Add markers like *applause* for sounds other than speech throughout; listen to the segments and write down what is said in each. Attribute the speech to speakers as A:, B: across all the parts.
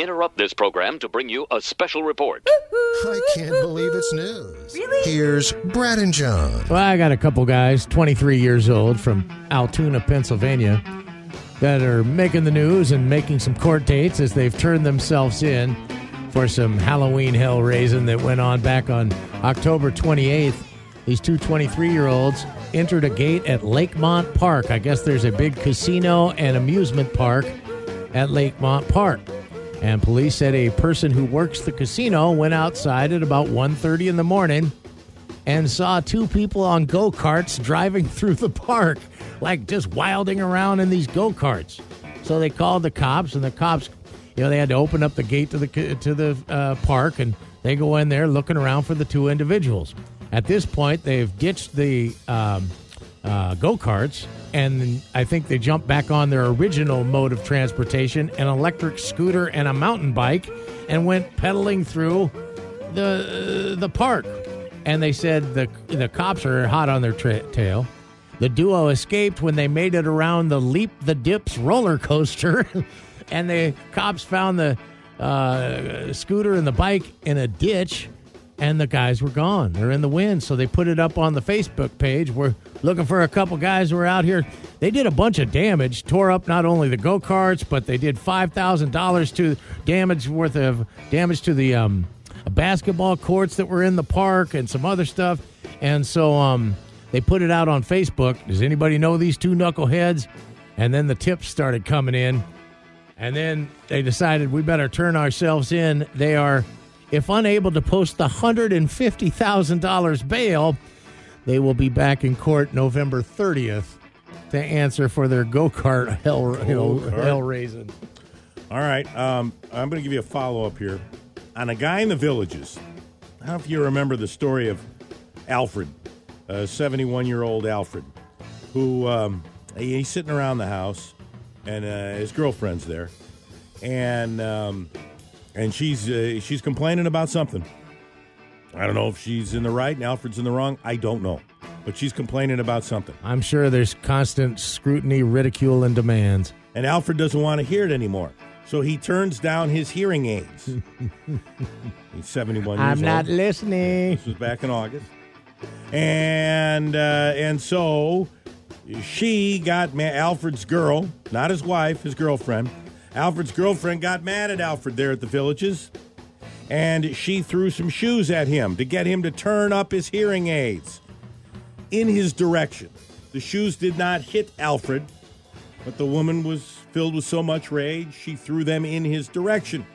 A: interrupt this program to bring you a special report.
B: I can't believe it's news. Really? Here's Brad and John.
C: Well, I got a couple guys, 23 years old, from Altoona, Pennsylvania, that are making the news and making some court dates as they've turned themselves in for some Halloween hell raising that went on back on October 28th. These two 23 year olds entered a gate at Lakemont Park. I guess there's a big casino and amusement park at Lakemont Park. And police said a person who works the casino went outside at about 1:30 in the morning and saw two people on go-karts driving *laughs* through the park, like just wilding around in these go-karts. So they called the cops and the cops, you know, they had to open up the gate to the to the uh, park and they go in there looking around for the two individuals. At this point, they've ditched the um, uh, go karts, and I think they jumped back on their original mode of transportation an electric scooter and a mountain bike and went pedaling through the, the park. And they said the, the cops are hot on their tra- tail. The duo escaped when they made it around the Leap the Dips roller coaster, *laughs* and the cops found the uh, scooter and the bike in a ditch and the guys were gone. They're in the wind. So they put it up on the Facebook page. We're looking for a couple guys who are out here. They did a bunch of damage, tore up not only the go karts, but they did five thousand dollars to damage worth of damage to the um, basketball courts that were in the park and some other stuff. And so um, they put it out on Facebook. Does anybody know these two knuckleheads? And then the tips started coming in. And then they decided we better turn ourselves in. They are if unable to post the $150,000 bail, they will be back in court November 30th to answer for their go kart hell, know, hell raising.
D: All right. Um, I'm going to give you a follow up here on a guy in the villages. I don't know if you remember the story of Alfred, 71 year old Alfred, who um, he's sitting around the house and uh, his girlfriend's there. And um, and she's uh, she's complaining about something. I don't know if she's in the right and Alfred's in the wrong. I don't know, but she's complaining about something.
C: I'm sure there's constant scrutiny, ridicule, and demands.
D: And Alfred doesn't want to hear it anymore, so he turns down his hearing aids. *laughs* He's 71 years
C: I'm
D: old.
C: not listening.
D: This was back in August, and uh, and so she got ma- Alfred's girl, not his wife, his girlfriend Alfred's girlfriend got mad at Alfred there at the villages, and she threw some shoes at him to get him to turn up his hearing aids in his direction. The shoes did not hit Alfred, but the woman was filled with so much rage, she threw them in his direction.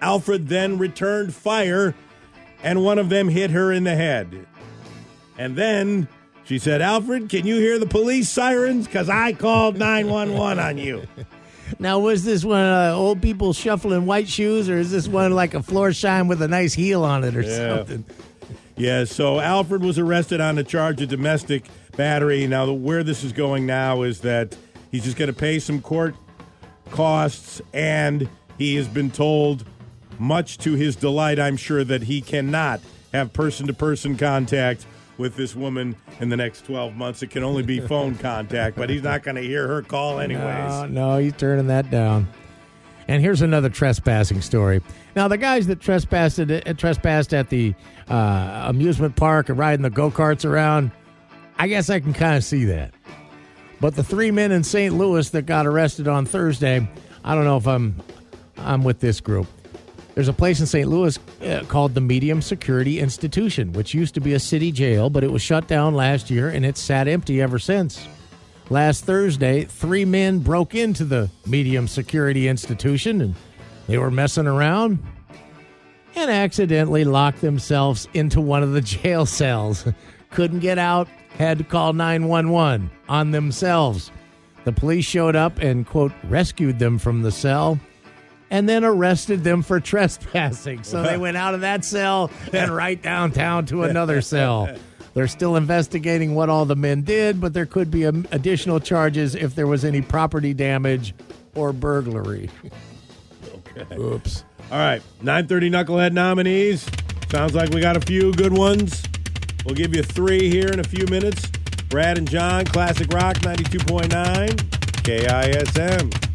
D: Alfred then returned fire, and one of them hit her in the head. And then she said, Alfred, can you hear the police sirens? Because I called 911 on you. *laughs*
C: Now, was this one uh, old people shuffling white shoes, or is this one like a floor shine with a nice heel on it, or yeah. something?
D: Yeah. So Alfred was arrested on a charge of domestic battery. Now, the, where this is going now is that he's just going to pay some court costs, and he has been told, much to his delight, I'm sure, that he cannot have person to person contact with this woman in the next 12 months. It can only be phone contact, but he's not going to hear her call anyways.
C: No, no, he's turning that down. And here's another trespassing story. Now, the guys that trespassed at, uh, trespassed at the uh, amusement park and riding the go karts around, I guess I can kind of see that. But the three men in St. Louis that got arrested on Thursday, I don't know if I'm I'm with this group. There's a place in St. Louis uh, called the Medium Security Institution, which used to be a city jail, but it was shut down last year and it's sat empty ever since. Last Thursday, three men broke into the Medium Security Institution and they were messing around and accidentally locked themselves into one of the *laughs* jail cells. Couldn't get out, had to call 911 on themselves. The police showed up and, quote, rescued them from the cell and then arrested them for trespassing. So they went out of that cell and right downtown to another cell. They're still investigating what all the men did, but there could be um, additional charges if there was any property damage or burglary.
D: Okay. Oops. All right, 930 Knucklehead nominees. Sounds like we got a few good ones. We'll give you three here in a few minutes. Brad and John, Classic Rock 92.9, KISM.